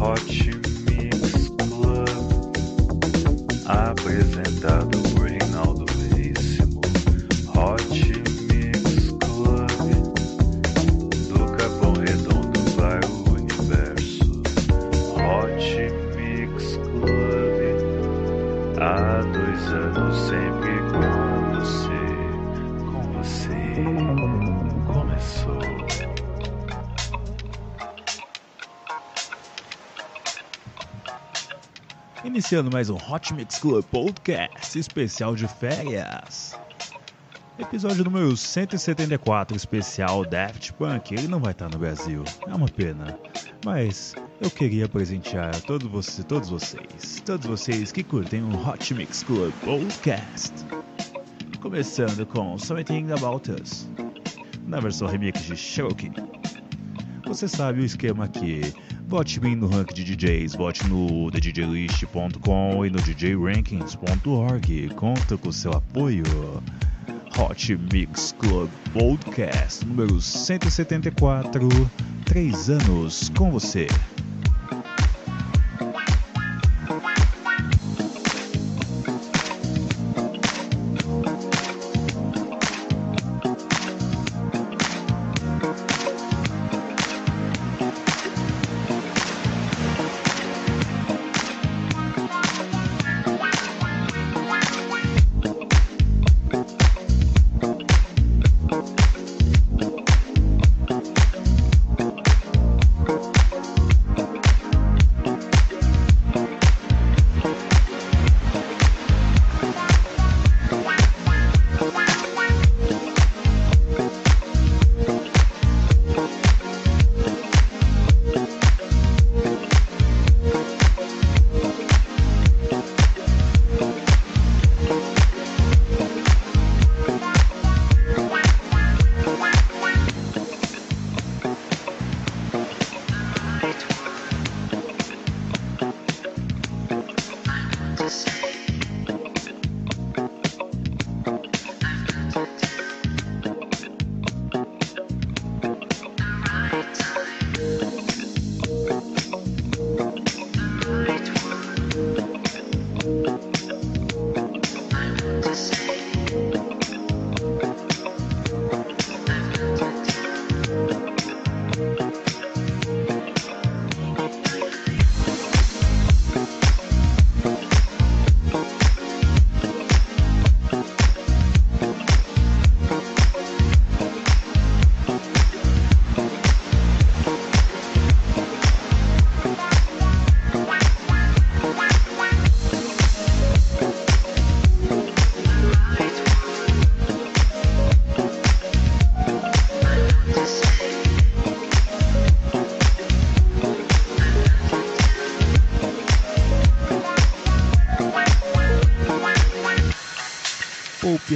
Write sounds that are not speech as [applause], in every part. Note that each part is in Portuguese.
Hot Mix Club, apresentado Iniciando mais um Hot Mix Club Podcast especial de férias. Episódio número 174, especial Daft Punk. Ele não vai estar no Brasil, é uma pena. Mas eu queria presentear a todos vocês, todos vocês, todos vocês que curtem o Hot Mix Club Podcast. Começando com Something About Us, na versão remix de Cherokee. Você sabe o esquema aqui. Vote bem no ranking de DJs, vote no thedjlist.com e no djrankings.org. Conta com seu apoio. Hot Mix Club Podcast número 174. Três anos com você.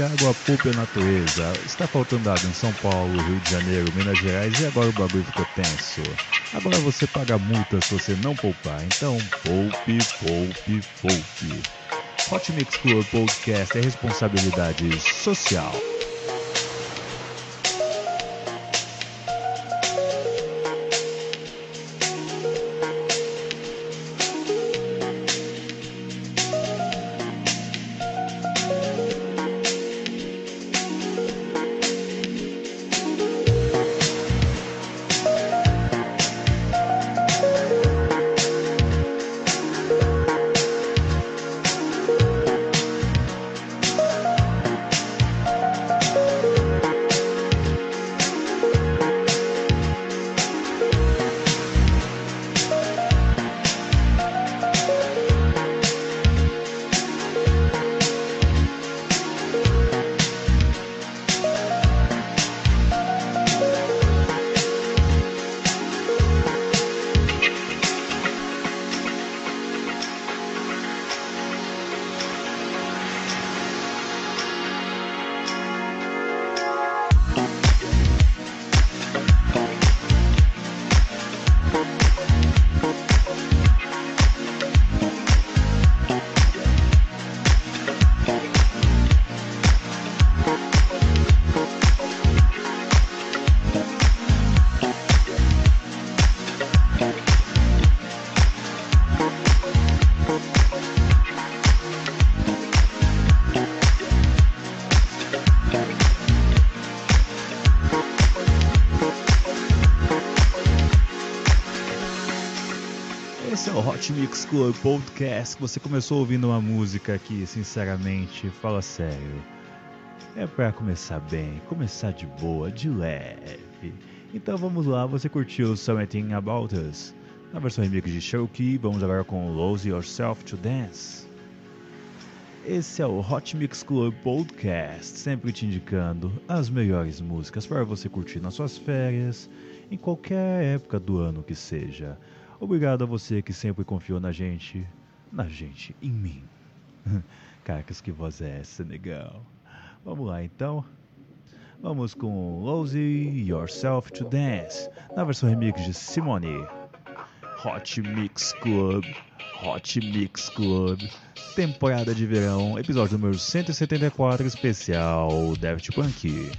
Água, poupe a natureza. Está faltando água em São Paulo, Rio de Janeiro, Minas Gerais e agora o bagulho ficou tenso. Agora você paga multa se você não poupar. Então, poupe, poupe, poupe. Hot Mix Club Podcast é responsabilidade social. Mix Club Podcast. Você começou ouvindo uma música que, sinceramente, fala sério. É para começar bem, começar de boa, de leve. Então vamos lá, você curtiu Something About Us? Na versão remix de Showkey, vamos agora com Lose Yourself to Dance. Esse é o Hot Mix Club Podcast, sempre te indicando as melhores músicas para você curtir nas suas férias, em qualquer época do ano que seja. Obrigado a você que sempre confiou na gente, na gente, em mim. [laughs] Caracas, que voz é essa, legal? Vamos lá então. Vamos com Lose Yourself to Dance, na versão remix de Simone. Hot Mix Club, Hot Mix Club, temporada de verão, episódio número 174, especial Daft Punk.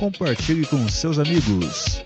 Compartilhe com seus amigos.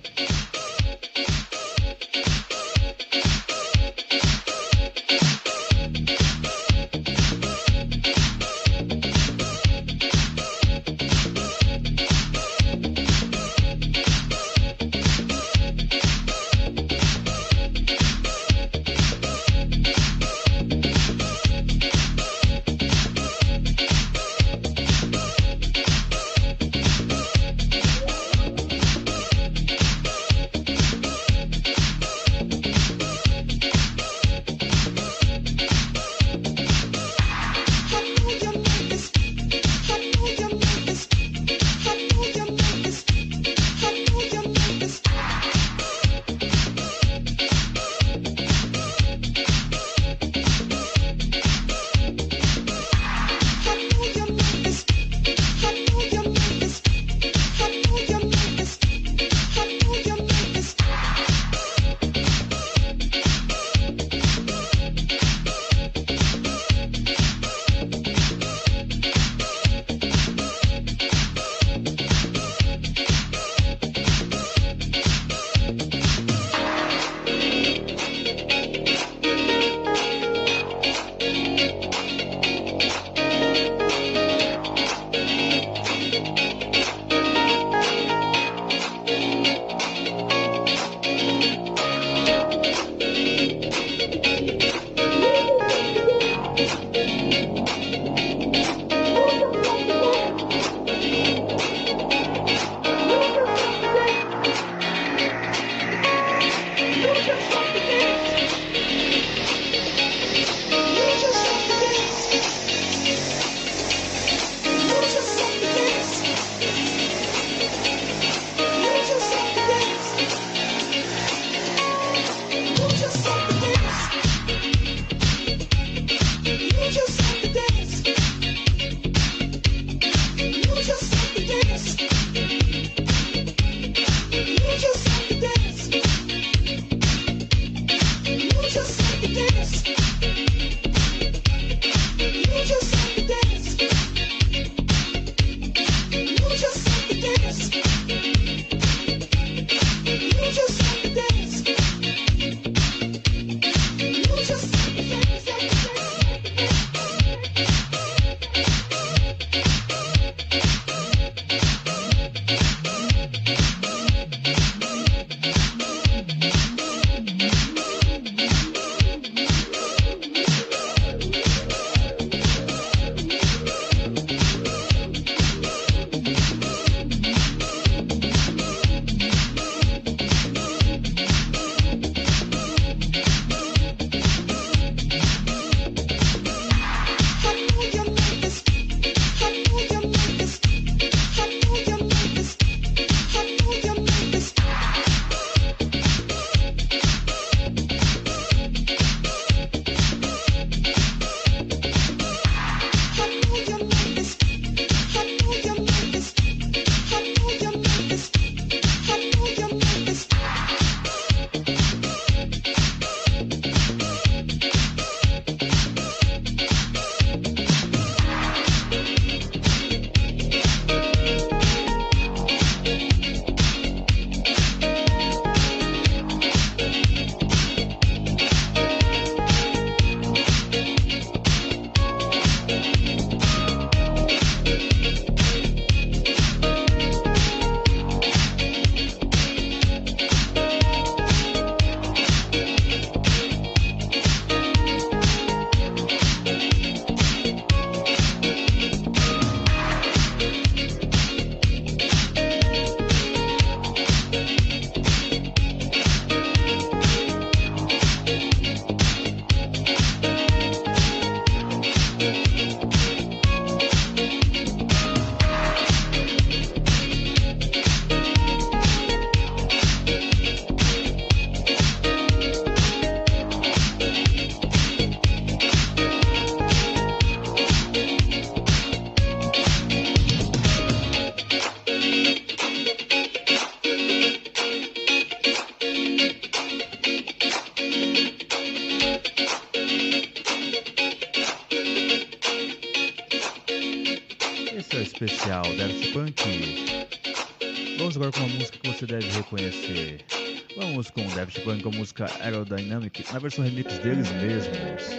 Daft Punk com a música Aerodynamic, na versão remix deles mesmos.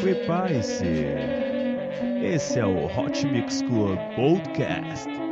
Prepare-se! Esse é o Hot Mix Club Podcast.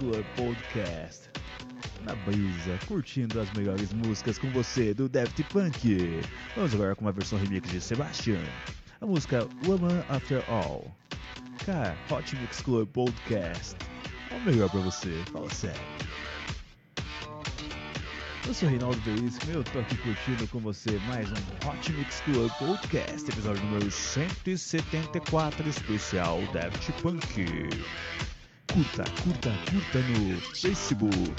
Club Podcast. Na brisa, curtindo as melhores músicas com você do Daft Punk. Vamos agora com uma versão remix de Sebastian. A música Woman After All. Cara, Hot Mix Club Podcast. É o melhor pra você, fala sério. Eu sou Reinaldo Veríssimo e eu tô aqui curtindo com você mais um Hot Mix Club Podcast, episódio número 174, especial Daft Punk. Curta, curta, curta no Facebook.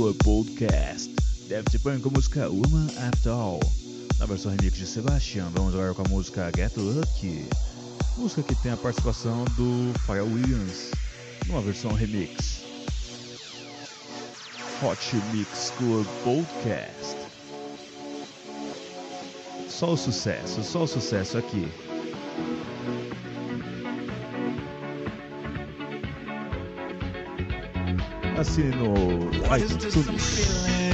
sua podcast. Daft Punk com a música Woman After All. Na versão remix de Sebastian, vamos agora com a música Get Lucky. Música que tem a participação do Pharrell Williams, numa versão remix. Hot Mix Club Podcast. Só o sucesso, só o sucesso aqui. assim no iTunes.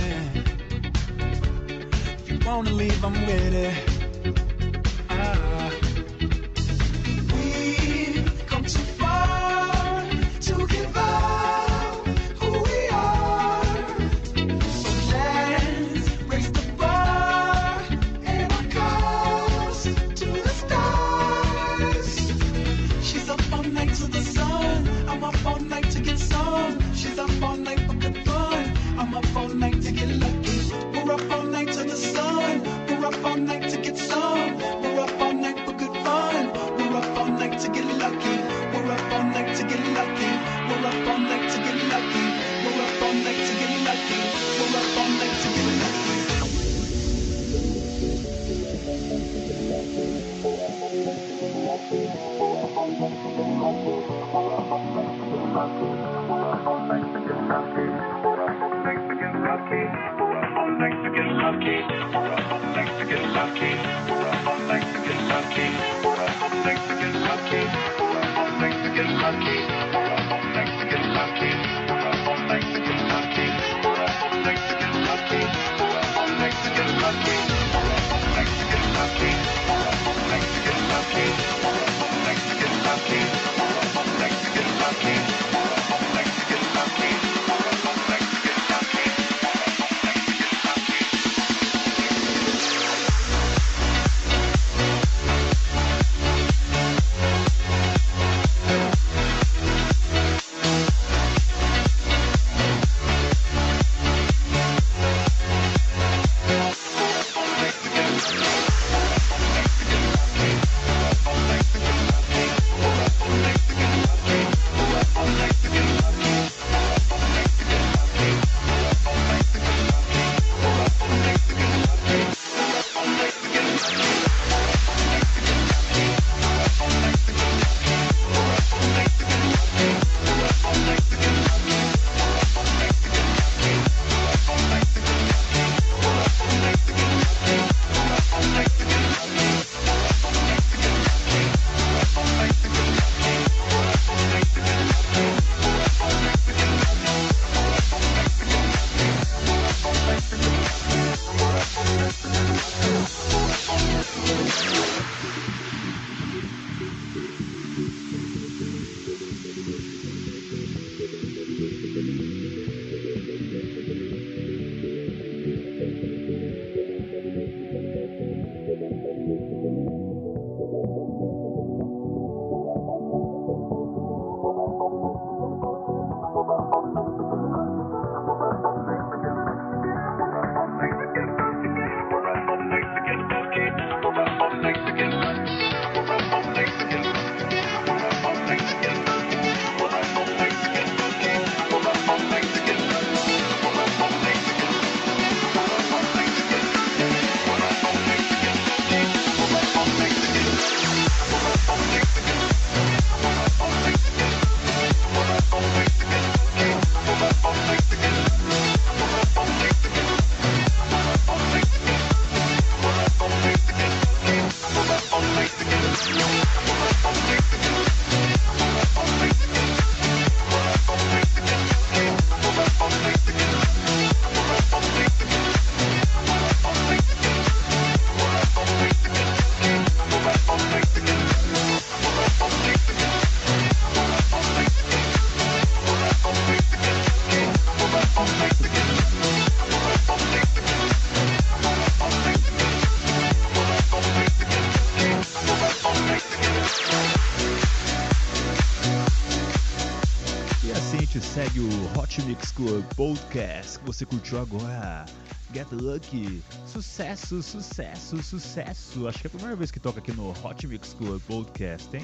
podcast que você curtiu agora. Get Lucky, sucesso, sucesso, sucesso. Acho que é a primeira vez que toca aqui no Hot Mix Club Podcast, hein?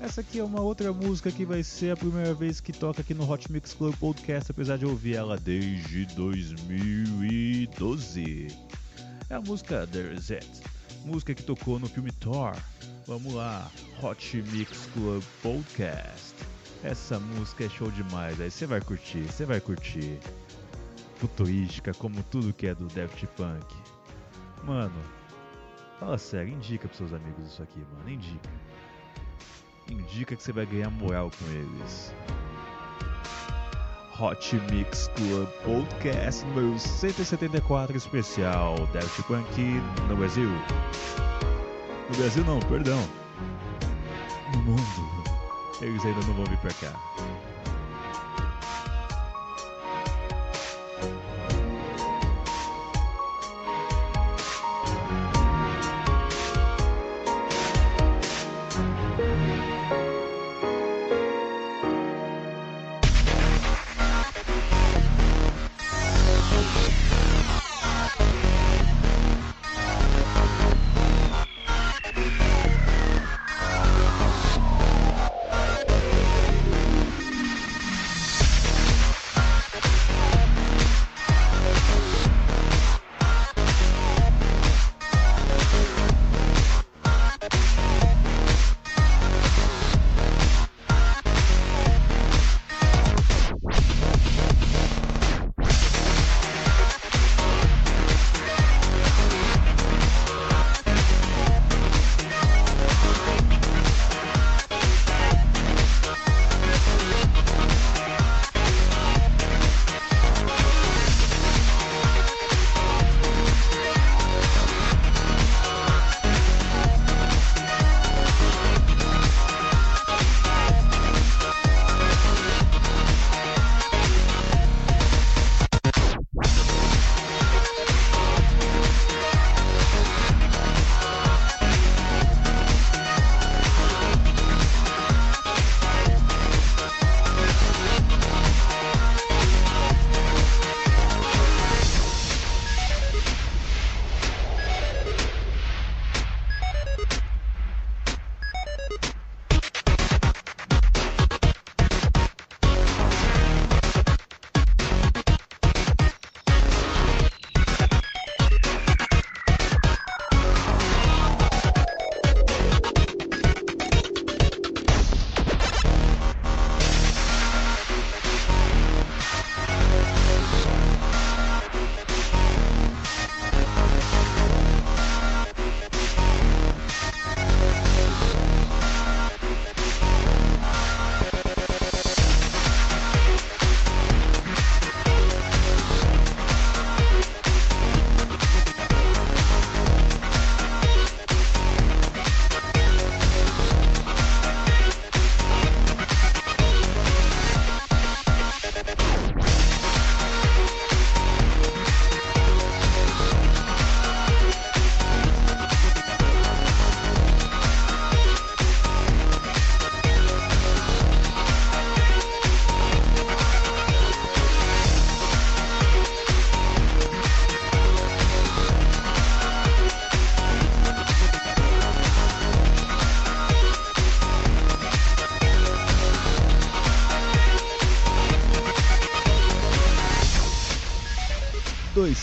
Essa aqui é uma outra música que vai ser a primeira vez que toca aqui no Hot Mix Club Podcast, apesar de eu ouvir ela desde 2012. É a música There's It, música que tocou no filme Thor. Vamos lá, Hot Mix Club Podcast. Essa música é show demais, aí você vai curtir, você vai curtir. Futurística, como tudo que é do Daft Punk. Mano, fala sério, indica pros seus amigos isso aqui, mano, indica indica que você vai ganhar moral com eles. Hot Mix Club Podcast número 174 especial Daft Punk no Brasil. No Brasil não, perdão. No mundo. Eles ainda não vão vir pra cá.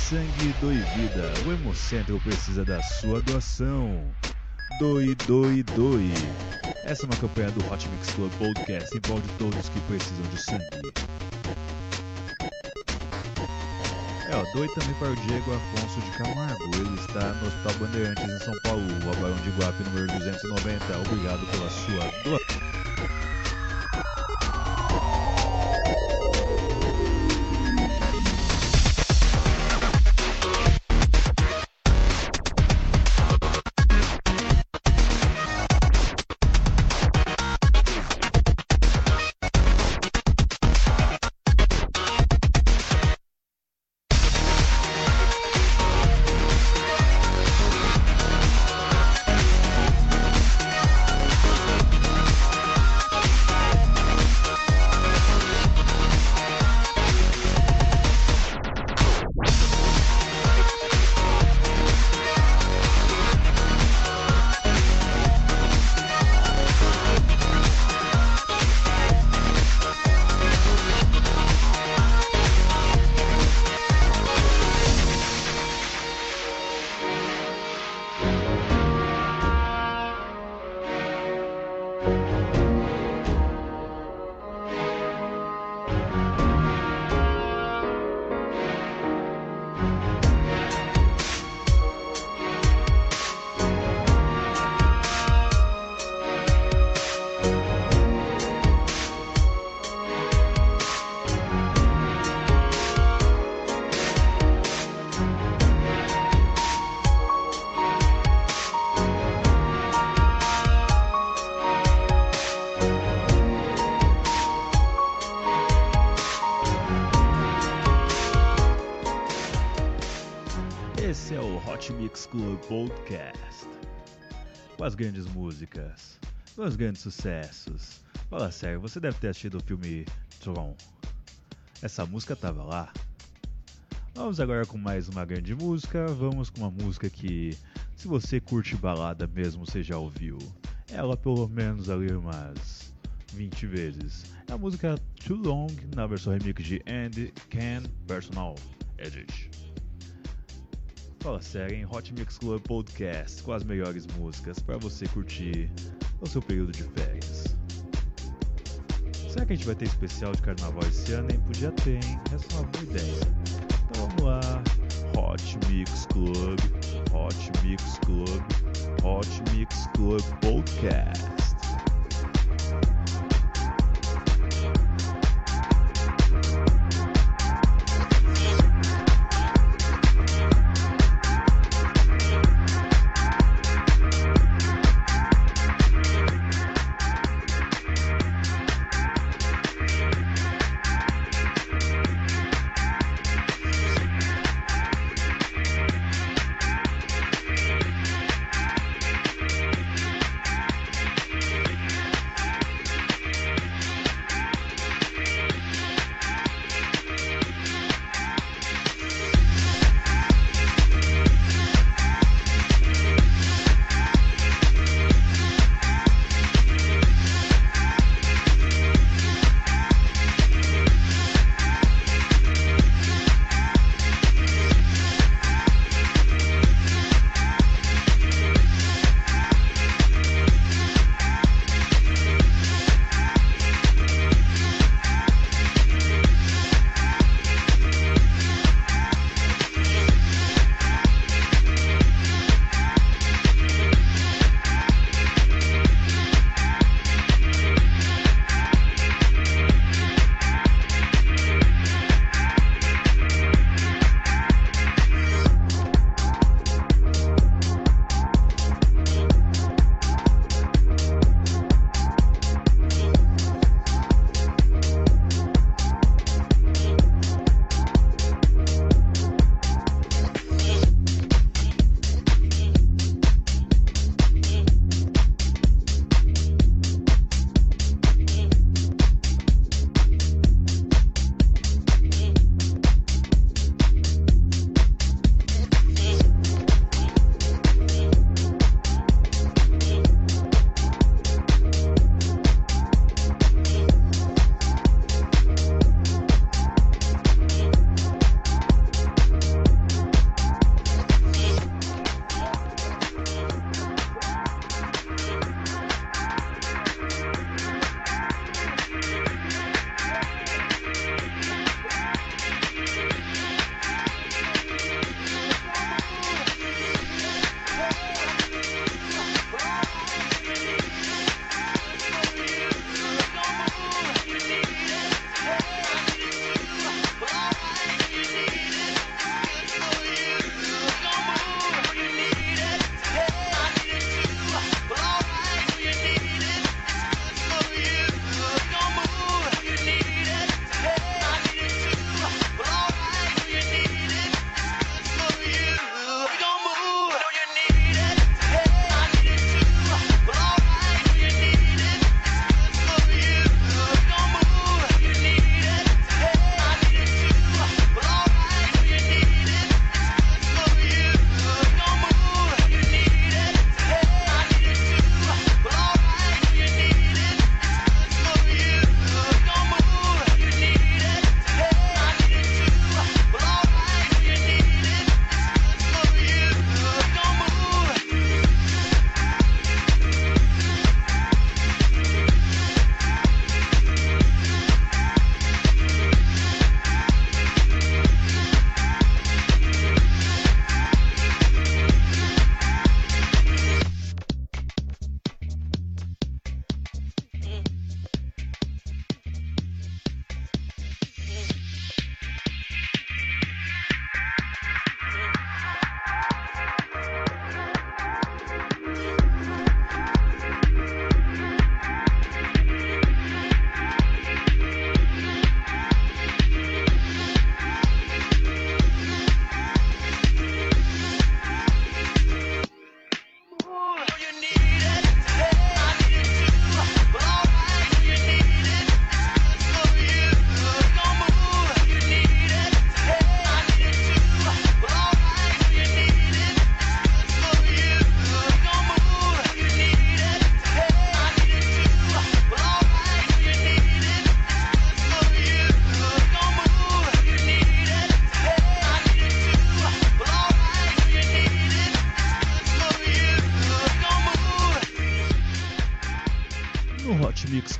Sangue, doe vida. O Hemocentro precisa da sua doação. Doe, doe, doe. Essa é uma campanha do Hot Mix Club Podcast de todos que precisam de sangue. É, ó, doe também para o Diego Afonso de Camargo. Ele está no Hospital Bandeirantes em São Paulo, Rua Barão de Guape, número 290. Obrigado pela sua doação. Podcast. Com as grandes músicas, com os grandes sucessos. Fala sério, você deve ter assistido o filme Tron. Essa música tava lá. Vamos agora com mais uma grande música. Vamos com uma música que, se você curte balada mesmo, você já ouviu. Ela pelo menos ali umas 20 vezes. É a música Too Long, na versão remix de Andy Can Personal Edit. Fala sério, em Hot Mix Club Podcast com as melhores músicas para você curtir o seu período de férias. Será que a gente vai ter especial de carnaval esse ano? Hein? Podia ter, hein? Essa é uma boa ideia. Então vamos lá. Hot Mix Club, Hot Mix Club, Hot Mix Club Podcast.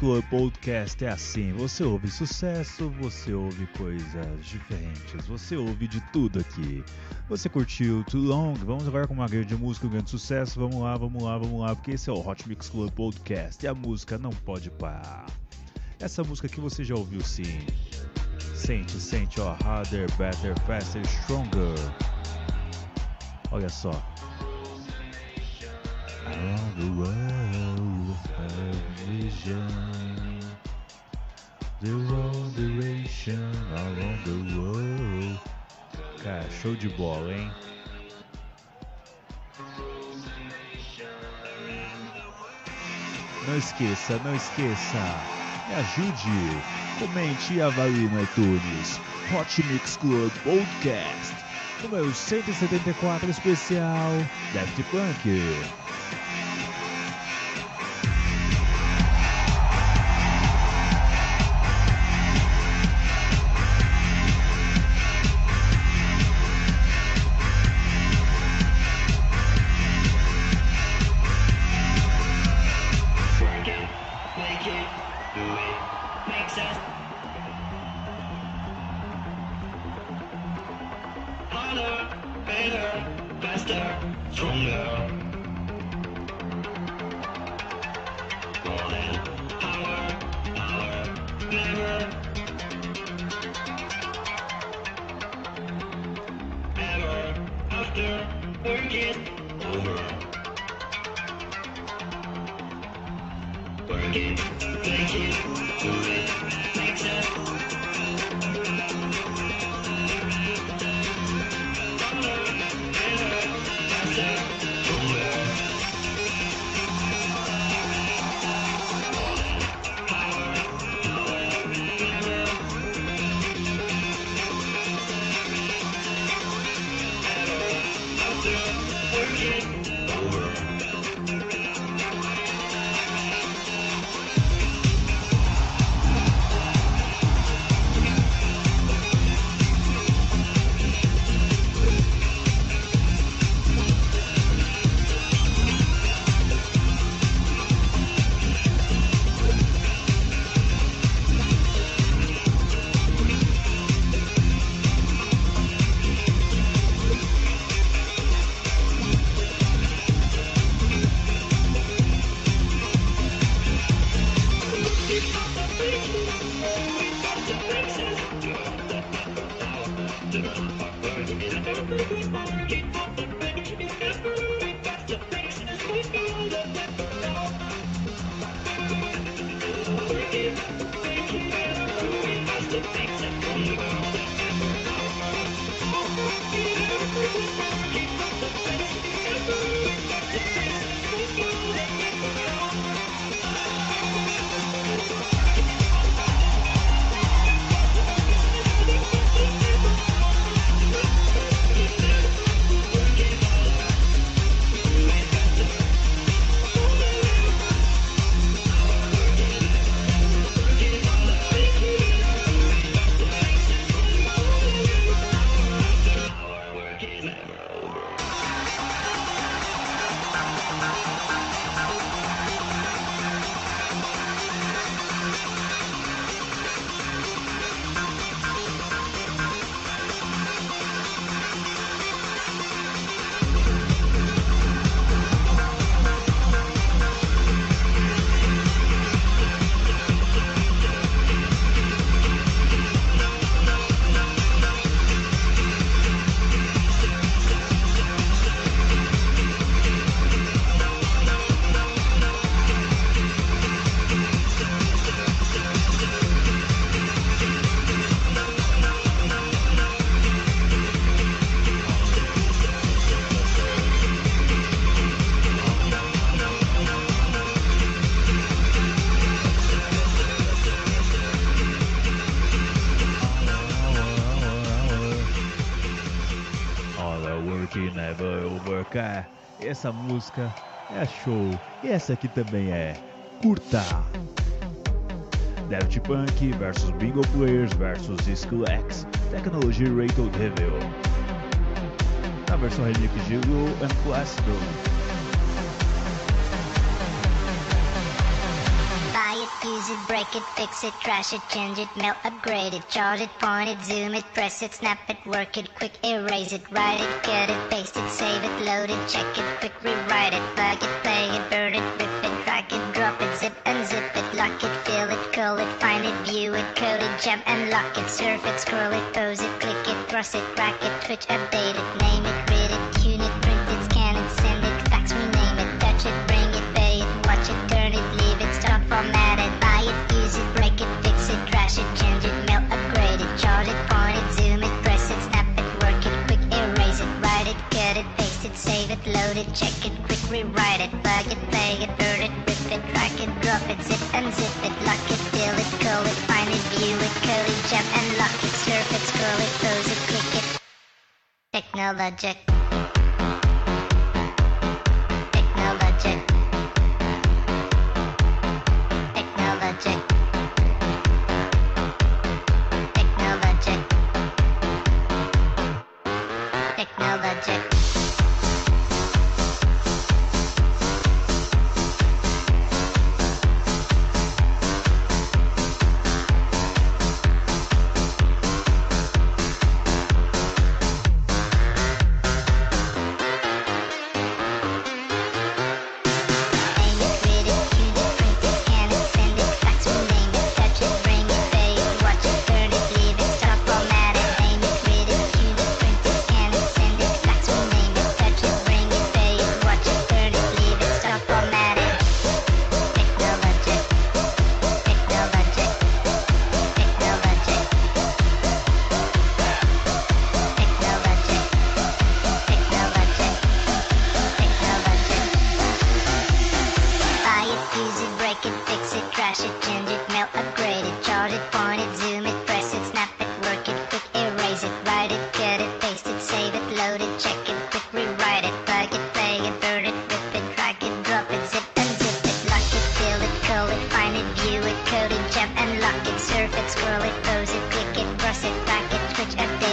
Club Podcast é assim: você ouve sucesso, você ouve coisas diferentes, você ouve de tudo aqui. Você curtiu Too Long? Vamos agora com uma grande música, um grande sucesso. Vamos lá, vamos lá, vamos lá, porque esse é o Hot Mix Club Podcast e a música não pode parar. Essa música que você já ouviu sim. Sente, sente, ó. Harder, better, faster, stronger. Olha só. Around the world, a vision. The world duration around the world. Cara, show de bola, hein? Não esqueça, não esqueça. Me ajude. Comente e avalie no iTunes. Hot Mix Club Podcast. Número 174 especial Daft Punk. Essa música é show. E essa aqui também é. Curta! Daft Punk versus Bingo Players versus Skill X Technology Rated Devil. Na versão remix de Lu and Classical. Buy it, fix it, trash it, change it, melt, upgrade it, charge it, point it, zoom it, press it, snap it, work it, quick erase it, write it, cut it, paste it, save it, load it, check it, quick rewrite it, plug it, play it, burn it, rip it, drag it, drop it, zip unzip it, lock it, fill it, call it, find it, view it, code it, jump and lock it, surf it, scroll it, pose it, click it, thrust it, rack it, twitch, update it, name it, load it, check it, quick rewrite it, plug it, play it, burn it, rip it, drag it, drop it, zip unzip it, lock it, fill it, call it, find it, view it, it, jump and lock it, surf it, scroll it, pose it, click it. Technologic. It, find it, view it, code it, jump and lock it, surf it, scroll it, pose it, click it, cross it, back it, switch, update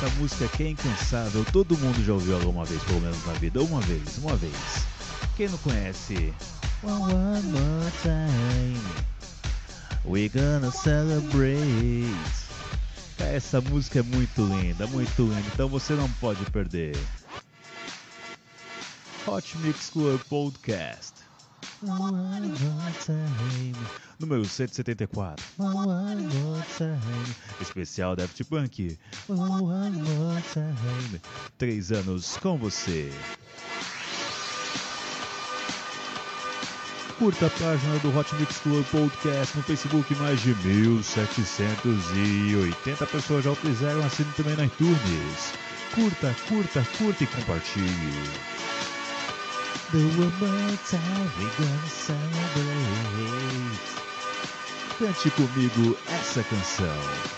essa música aqui é incansável. Todo mundo já ouviu alguma vez, pelo menos na vida. Uma vez, uma vez. Quem não conhece? One more time. We gonna celebrate. Essa música é muito linda, muito linda. Então você não pode perder. Hot Mix Club Podcast. One more time. Número 174. One more time. Especial Daft Punk. Três anos com você. Curta a página do Hot Mix Club Podcast no Facebook. Mais de 1.780 pessoas já o fizeram. Assine também na iTunes. Curta, curta, curta e compartilhe. The one more time we gonna celebrate. Cante comigo essa canção.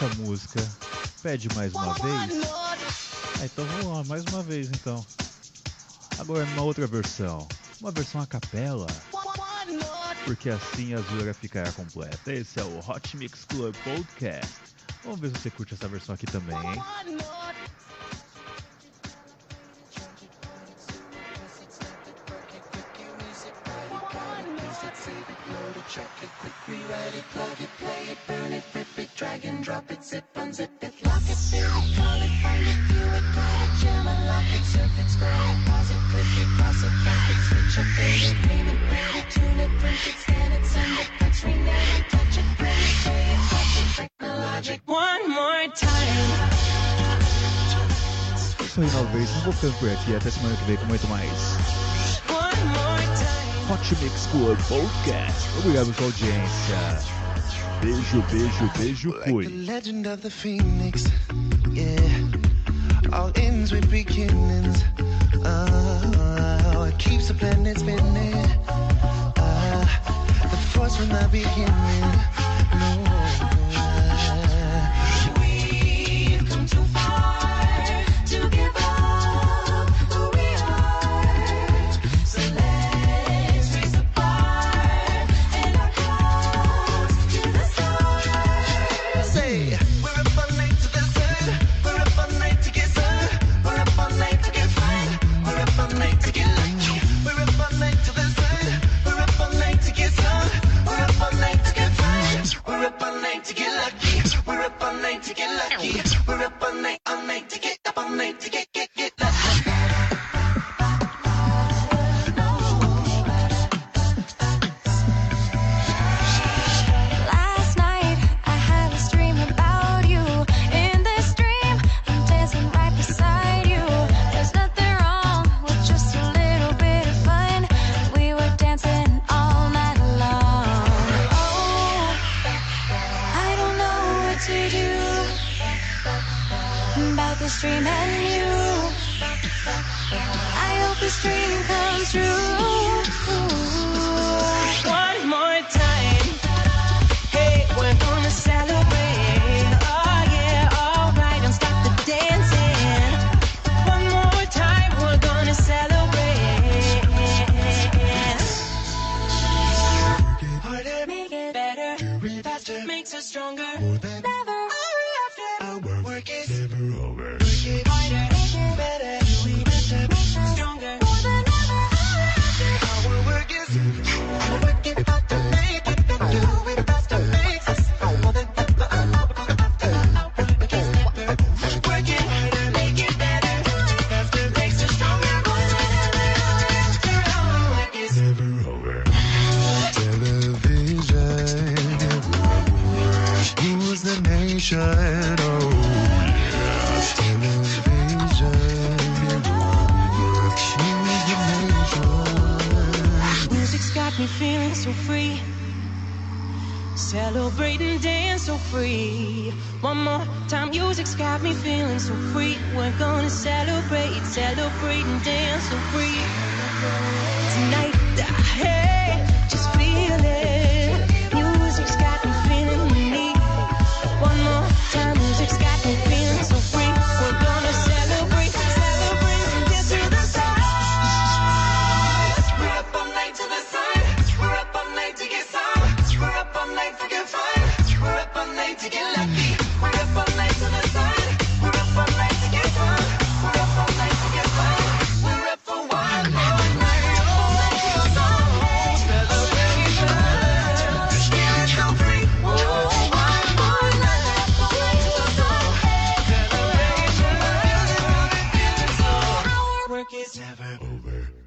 Essa música pede mais uma vez? Ah, então vamos lá, mais uma vez então. Agora numa outra versão, uma versão a capela, porque assim a zoeira ficará completa. Esse é o Hot Mix Club Podcast. Vamos ver se você curte essa versão aqui também, hein? Check it, quick, rewrite it, plug it, play it, burn it, rip it, drag and drop it, zip, unzip it, lock it, fill it, call it, find it, do it, play it, jam it, lock it, surf it, scroll it, pause it, click it, cross it, back it, switch it, fade it, name it, rate it, tune it, print it, scan it, send it, touch, rename it, touch it, it, play it, touch it, technologic, one more time. Sou Innovation, por aqui. Até semana que vem com muito mais. One more time. Hot Mix Club Podcast. Obrigado sua audiência. Beijo, beijo, beijo. Like the legend of the phoenix, yeah. All ends with beginnings. Oh, it keeps the planet spinning. Uh, the force from the beginning. No. me pone